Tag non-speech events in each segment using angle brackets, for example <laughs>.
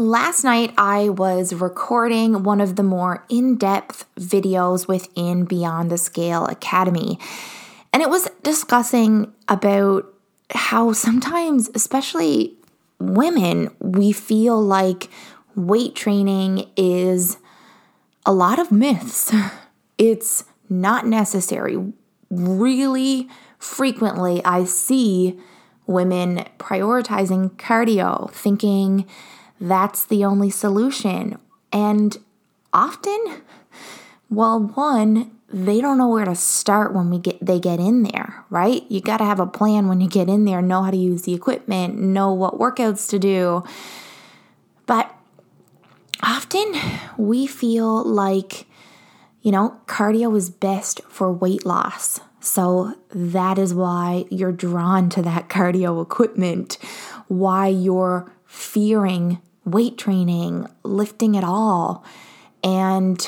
Last night, I was recording one of the more in depth videos within Beyond the Scale Academy. And it was discussing about how sometimes, especially women, we feel like weight training is a lot of myths. <laughs> It's not necessary. Really frequently, I see women prioritizing cardio, thinking, that's the only solution. And often, well, one, they don't know where to start when we get they get in there, right? You got to have a plan when you get in there, know how to use the equipment, know what workouts to do. But often we feel like you know, cardio is best for weight loss. So that is why you're drawn to that <laughs> cardio equipment, why you're fearing weight training, lifting at all. And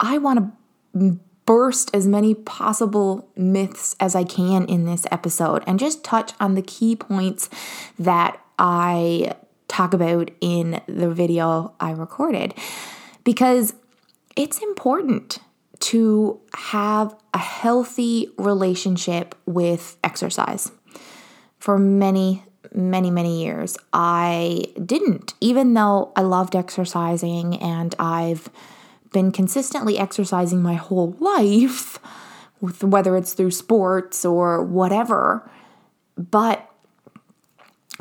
I want to burst as many possible myths as I can in this episode and just touch on the key points that I talk about in the video I recorded because it's important to have a healthy relationship with exercise. For many many, many years, I didn't, even though I loved exercising and I've been consistently exercising my whole <laughs> life, whether it's through sports or whatever. But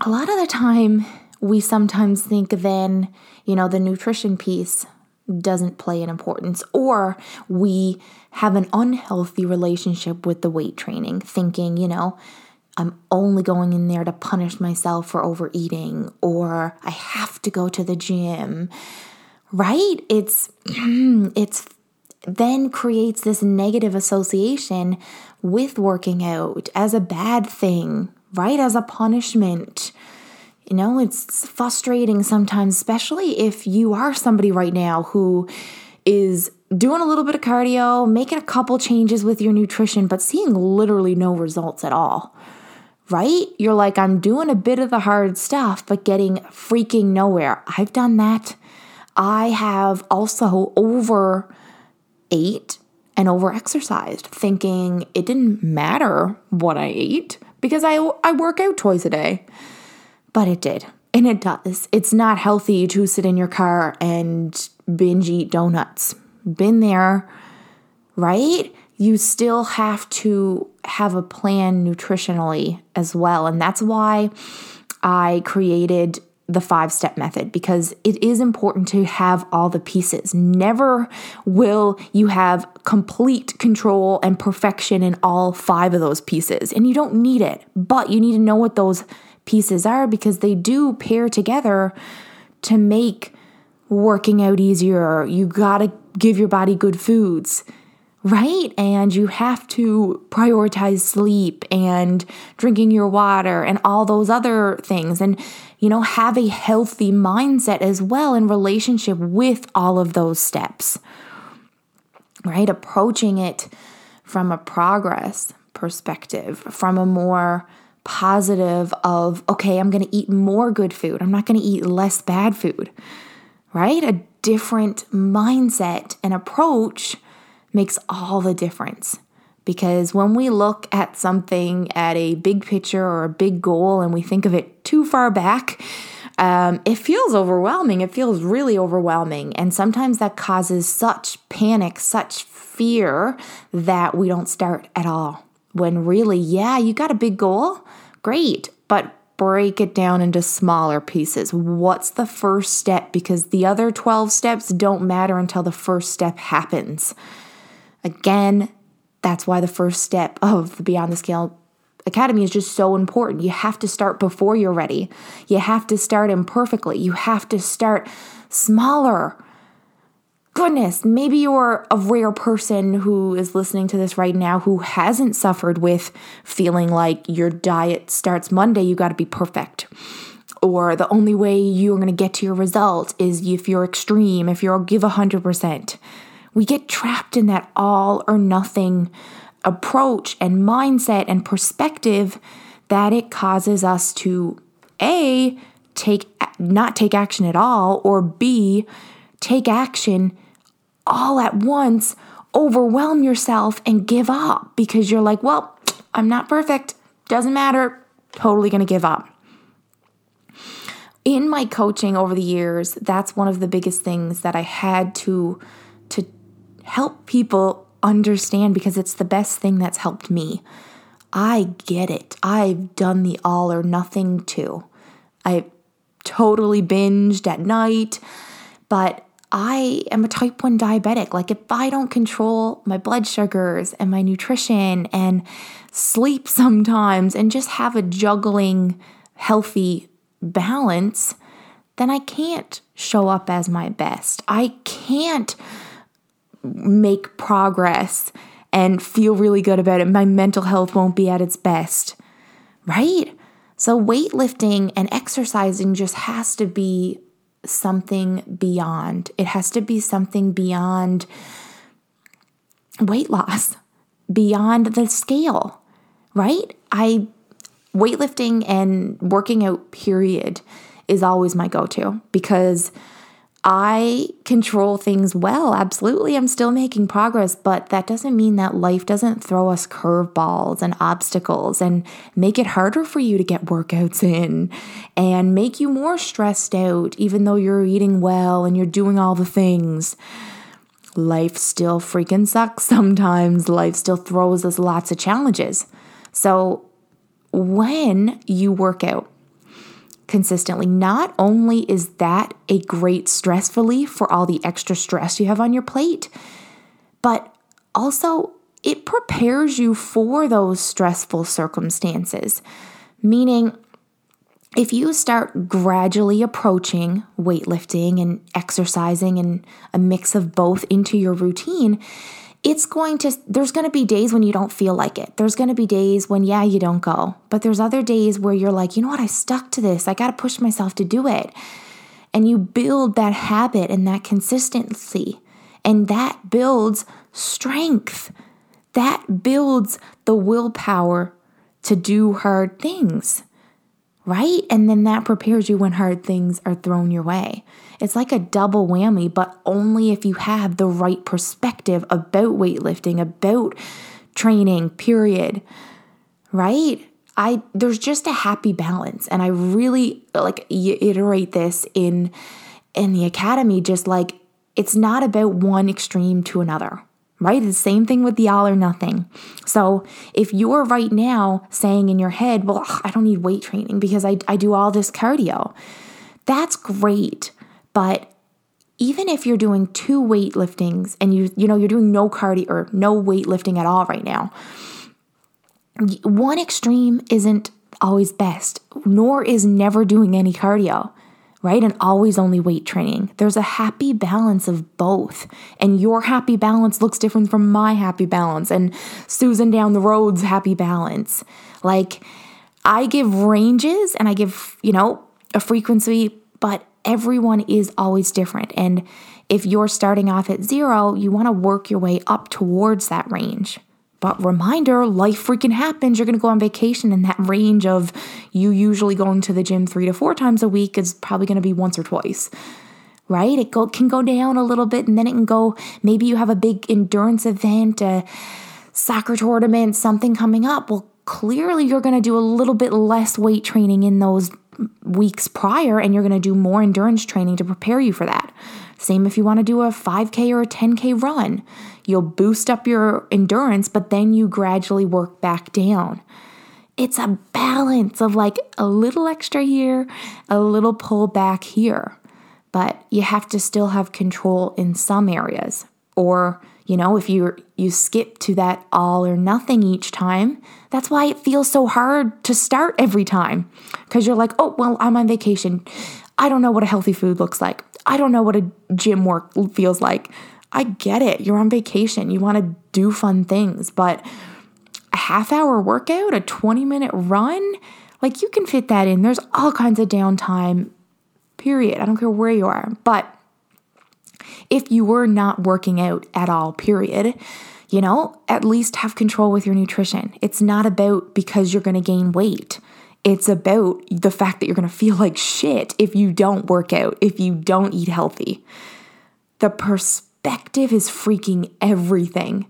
a lot of the time, we sometimes think then, you know, the nutrition piece doesn't play an importance, or we have an unhealthy relationship with the weight training, thinking, you know, I'm only going in there to punish myself for overeating or I have to go to the gym. Right? It's <clears throat> it's then creates this negative association with working out as a bad thing, right? As a punishment. You know, it's frustrating sometimes, especially if you are somebody right now who is doing a little bit of cardio, making a couple changes with your nutrition, but seeing literally no results at all right? You're like, I'm doing a bit of the hard stuff, but getting freaking nowhere. I've done that. I have also over ate and over exercised, thinking it didn't matter what I ate because I, I work out twice a day. But it did. And it does. It's not healthy to sit in your car and binge eat donuts. Been there, right? You still have to have a plan nutritionally as well. And that's why I created the five step method because it is important to have all the pieces. Never will you have complete control and perfection in all five of those pieces. And you don't need it, but you need to know what those pieces are because they do pair together to make working out easier. You got to give your body good foods right? And you have to prioritize sleep and drinking your water and all those other things. And, you know, have a healthy mindset as well in relationship with all of those steps, right? Approaching it from a progress perspective, from a more positive of, okay, I'm going to eat more good food. I'm not going to eat less bad food, right? A different mindset and approach makes all the difference. Because when we look at something at a big picture or a big goal and we think of it too far back, um, it feels overwhelming. It feels really overwhelming. And sometimes that causes such panic, such fear that we don't start at all. When really, yeah, you got a big goal, great, but break it down into smaller pieces. What's the first step? Because the other 12 steps don't matter until the first step happens. Again, that's why the first step of the Beyond the Scale Academy is just so important. You have to start before you're ready. You have to start imperfectly. You have to start smaller. Goodness, maybe you're a rare person who is listening to this right now who hasn't suffered with feeling like your diet starts Monday, you got to be perfect. Or the only way you're going to get to your result is if you're extreme, if you're give 100%. We get trapped in that all or nothing approach and mindset and perspective that it causes us to A, take not take action at all or B take action all at once, overwhelm yourself and give up because you're like, well, I'm not perfect. Doesn't matter. Totally going to give up. In my coaching over the years, that's one of the biggest things that I had to to help people understand because it's the best thing that's helped me. I get it. I've done the all or nothing too. I totally binged at night, but I am a type 1 diabetic. Like, if I don't control my blood sugars and my nutrition and sleep <laughs> sometimes and just have a juggling, healthy balance, then I can't show up as my best. I can't make progress and feel really good about it. My mental health won't be at its best, right? So, weightlifting and exercising just has to be something beyond. It has to be something beyond weight loss, beyond the scale, right? I weightlifting and working out period is always my go-to because I control things well. Absolutely, I'm still making progress, but that doesn't mean that life doesn't throw us curveballs and obstacles and make it harder for you to get workouts in and make you more stressed out, even though you're eating well and you're doing all the things. Life still freaking sucks sometimes. Life still throws us lots of challenges. So, when you work out, consistently, not only is that a great stress relief for all the extra stress you have on your plate, but also it prepares you for those stressful circumstances. Meaning, if you start gradually approaching weightlifting and exercising and a mix of both into your routine, it's going to there's going to be days when you don't feel like it. There's going to be days when yeah you don't go. But there's other days where you're like you know what? I stuck to this. I got to push myself to do it. And you build that habit and that consistency. And that builds strength. That builds the willpower to do hard things right and then that prepares you when hard things are thrown your way it's like a double whammy, but only if you have the right perspective about weightlifting, about training, period. Right? I there's just a happy balance and I really like iterate this in in the academy just like it's not about one extreme to another right? It's The same thing with the all or nothing. So if you're right now saying in your head, well, I don't need weight training because I, I do all this cardio, that's great. But even if you're doing two weightliftings and you you know you're doing no cardio or no weightlifting at all right now, one extreme isn't always best, nor is never doing any cardio, right? And always only weight training. There's a happy balance of both. And your happy balance looks different from my happy balance and Susan down the road's happy balance. Like I give ranges and I give, you know, a frequency, but everyone is always different. And if you're starting off at zero, you want to work your way up towards that range. But reminder, life freaking happens. You're going to go on vacation, and that range of you usually going to the gym three to four times a week is probably going to be once or twice, right? It go, can go down a little bit, and then it can go. Maybe you have a big endurance event, a soccer tournament, something coming up. Well, clearly you're going to do a little bit less weight training in those weeks prior and you're going to do more endurance training to prepare you for that. Same if you want to do a 5K or a 10K run. You'll boost up your endurance, but then you gradually work back down. It's a balance of like a little extra here, a little pull back here. But you have to still have control in some areas. Or, you know, if you you skip to that all or nothing each time, that's why it feels so hard to start every time. Because you're like, oh, well, I'm on vacation. I don't know what a healthy food looks like. I don't know what a gym work feels like. I get it. You're on vacation. You want to do fun things, but a half hour workout, a 20 minute run, like you can fit that in. There's all kinds of downtime, period. I don't care where you are. But if you were not working out at all, period, you know, at least have control with your nutrition. It's not about because you're going to gain weight. It's about the fact that you're going to feel like shit if you don't work out, if you don't eat healthy. The perspective is freaking everything.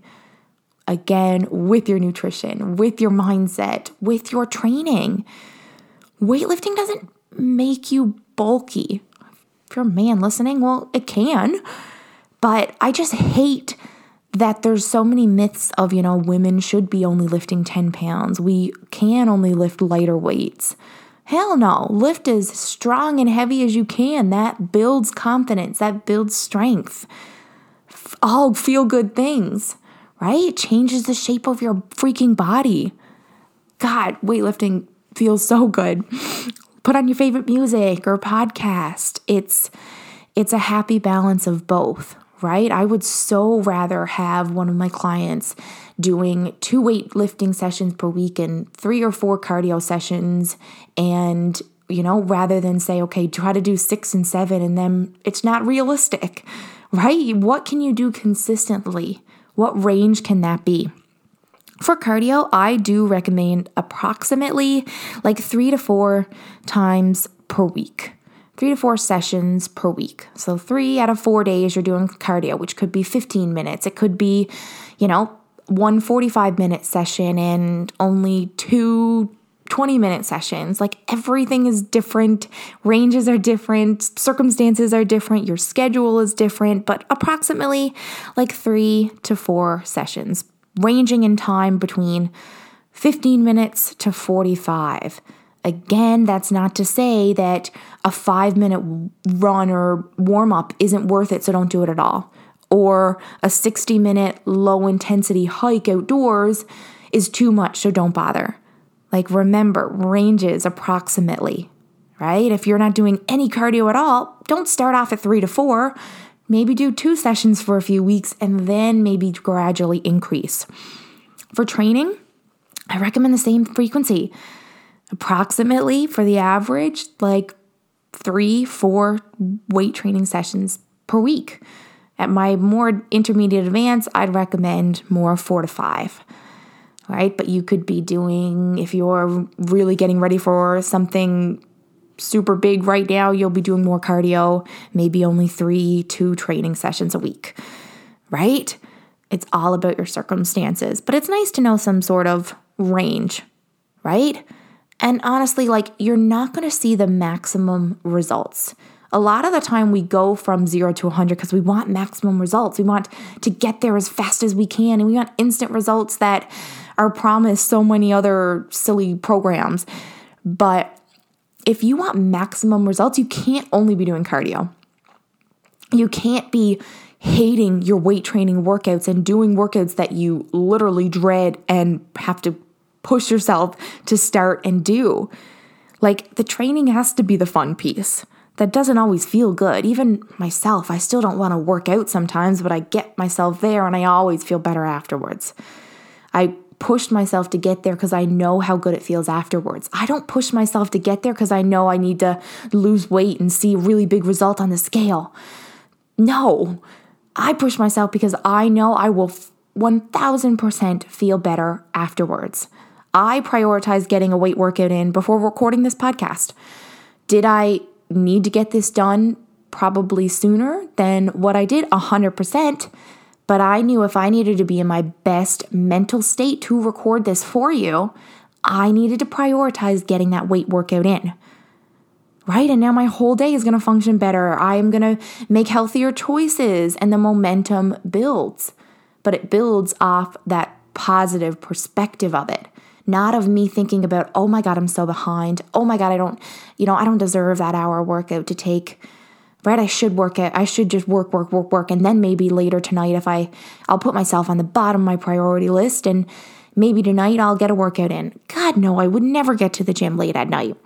Again, with your nutrition, with your mindset, with your training. Weightlifting doesn't make you bulky. If you're a man listening, well, it can. But I just hate that there's so many myths of, you know, women should be only lifting 10 pounds. We can only lift lighter weights. Hell no. Lift as strong and heavy as you can. That builds confidence, that builds strength. All feel good things, right? It changes the shape of your freaking body. God, weightlifting feels so good. Put on your favorite music or podcast. It's it's a happy balance of both right? I would so rather have one of my clients doing two weightlifting sessions per week and three or four cardio sessions and you know rather than say okay try to do 6 and 7 and then it's not realistic <laughs> right? What can you do consistently? What range can that be? For cardio, I do recommend approximately like three to four times per week three to four sessions per week. So, three out of four days you're doing cardio, which could be 15 minutes. It could be, you know, one 45 minute session and only two 20 minute sessions. Like everything is different, ranges are different, circumstances are different, your schedule is different, but approximately like three to four sessions, ranging in time between 15 minutes to 45. Again, that's not to say that a five minute run or warm up isn't worth it, so don't do it at all. Or a 60 minute low intensity hike outdoors is too much, so don't bother. Like, remember, ranges approximately, right? If you're not doing any cardio at all, don't start off at three to four. Maybe do two sessions for a few weeks and then maybe gradually increase. For training, I recommend the same frequency approximately for the average, like three, four weight training sessions per week. At my more intermediate advanced, I'd recommend more four to five. Right? But you could be doing, if you're really getting ready for something super big right now, you'll be doing more cardio, maybe only three, two training sessions a week. Right? It's all about your circumstances, but it's nice to know some sort of range, right? And honestly, like you're not going to see the maximum results. A lot of the time, we go from zero to 100 because we want maximum results. We want to get there as fast as we can, and we want instant results that are promised so many other silly programs. But if you want maximum results, you can't only be doing cardio. You can't be hating your weight training workouts and doing workouts that you literally dread and have to push yourself to start and do. Like the training has to be the fun piece. That doesn't always feel good. Even myself, I still don't want to work out sometimes, but I get myself there and I always feel better afterwards. I pushed myself to get there because I know how good it feels afterwards. I don't push myself to get there because I know I need to lose weight and see a really big result on the scale. No, I push myself because I know I will 1000% feel better afterwards. I prioritized getting a weight workout in before recording this podcast. Did I need to get this done probably sooner than what I did? 100%. But I knew if I needed to be in my best mental state to record this for you, I needed to prioritize getting that weight workout in. Right? And now my whole day is going to function better. I am going to make healthier choices and the momentum builds. But it builds off that positive perspective of it not of me thinking about, oh my God, I'm so behind. Oh my God, I don't, you know, I don't deserve that hour workout to take. Right? I should work it. I should just work, work, work, work. And then maybe later tonight, if I, I'll put myself on the bottom of my priority list and maybe tonight I'll get a workout in. God, no, I would never get to the gym late at night.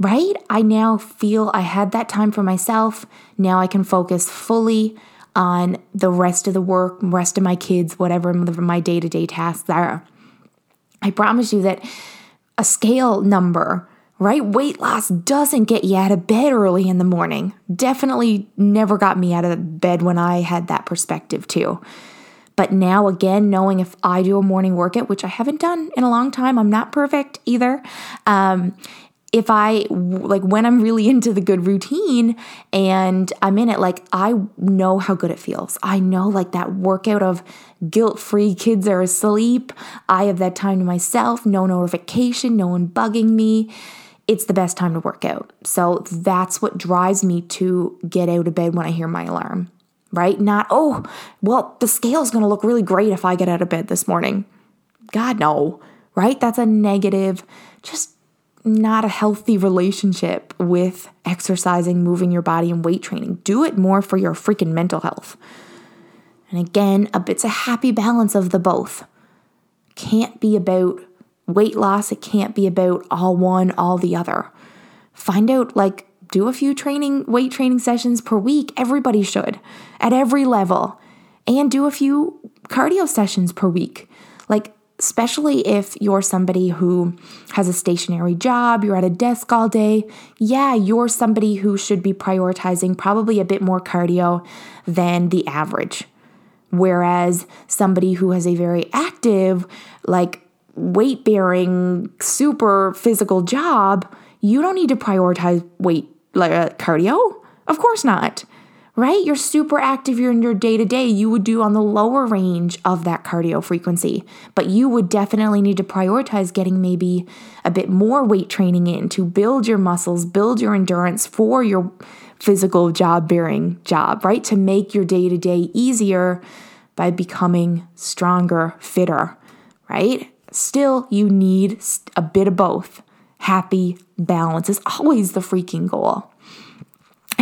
Right? I now feel I had that time for myself. Now I can focus fully on the rest of the work, rest of my kids, whatever my day to day tasks are. I promise you that a scale number, right? Weight loss doesn't get you out of bed early in the morning. Definitely never got me out of bed when I had that perspective, too. But now, again, knowing if I do a morning workout, which I haven't done in a long time, I'm not perfect either. Um, if I like when I'm really into the good routine and I'm in it, like I know how good it feels. I know like that workout of guilt free, kids are asleep. I have that time to myself, no notification, no one bugging me. It's the best time to work out. So that's what drives me to get out of bed when I hear my alarm, right? Not, oh, well, the scale's gonna look really great if I get out of bed this morning. God, no, right? That's a negative, just not a healthy relationship with exercising, moving your body, and weight training. Do it more for your freaking mental health. And again, a bit's a happy balance of the both. Can't be about weight loss, it can't be about all one, all the other. Find out, like, do a few training, weight training sessions per week. Everybody should, at every level. And do a few cardio sessions per week. Like, especially if you're somebody who has a stationary job, you're at a desk all day. Yeah, you're somebody who should be prioritizing probably a bit more cardio than the average. Whereas somebody who has a very active, like weight bearing, super physical job, you don't need to prioritize weight like uh, cardio. Of course not right? You're super active, in your day to day. You would do on the lower range of that cardio frequency, but you would definitely need to prioritize getting maybe a bit more weight training in to build your muscles, build your endurance for your physical job bearing job, right? To make your day to day easier by becoming stronger, fitter, right? Still, you need a bit of both. Happy balance is always the freaking goal.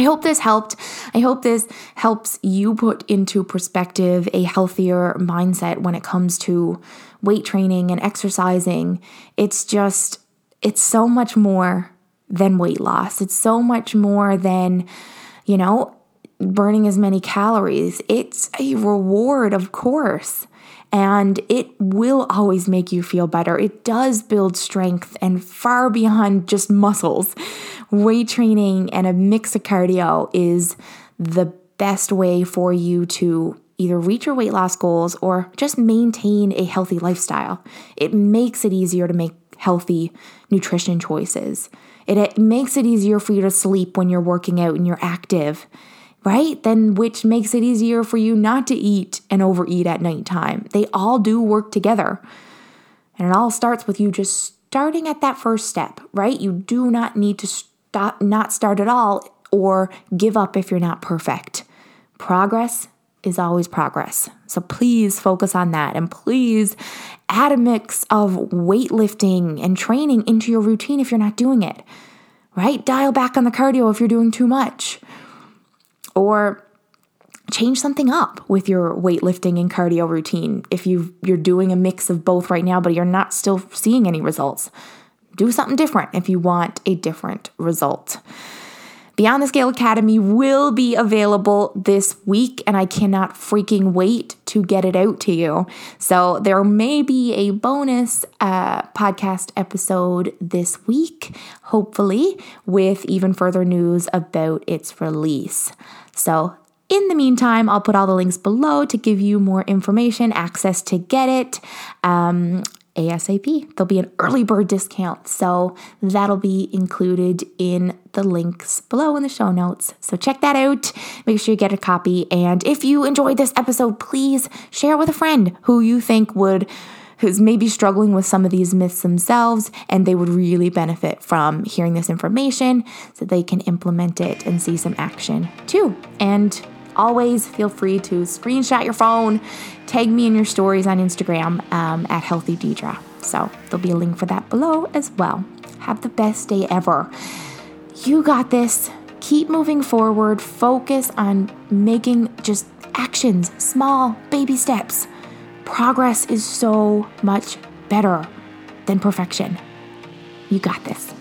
I hope this helped. I hope this helps you put into perspective a healthier mindset when it comes to weight training and exercising. It's just, it's so much more than weight loss. It's so much more than, you know, burning as many calories. It's a reward, of course and it will always make you feel better. It does build strength and far beyond just muscles. Weight training and a mix of cardio is the best way for you to either reach your weight loss goals or just maintain a healthy lifestyle. It makes it easier to make healthy nutrition choices. It, it makes it easier for you to sleep when you're working out and you're active right? Then which makes it easier for you not to eat and overeat at nighttime. They all do work together. And it all starts with you just starting at that first step, right? You do not need to stop not start at all or give up if you're not perfect. Progress is always progress. So please focus on that and please add a mix of weightlifting and training into your routine if you're not doing it. Right? Dial back on the cardio if you're doing too much or change something up with your weightlifting and cardio routine. If you you're doing a mix of both right now but you're not still seeing any results, do something different if you want a different result. Beyond the Scale Academy will be available this week, and I cannot freaking wait to get it out to you. So, there may be a bonus uh, podcast episode this week, hopefully, with even further news about its release. So, in the meantime, I'll put all the links below to give you more information, access to get it. Um, ASAP. There'll be an early bird discount, so that'll be included in the links below in the show notes. So check that out. Make sure you get a copy. And if you enjoyed this episode, please share it with a friend who you think would who's maybe struggling with some of these myths themselves and they would really benefit from hearing this information so they can implement it and see some action too. And always feel free to screenshot your phone, tag me in your stories on Instagram um, at Healthy Deidre. So there'll be a link for that below as well. Have the best day ever. You got this. Keep moving forward. Focus on making just actions, small baby steps. Progress is so much better than perfection. You got this.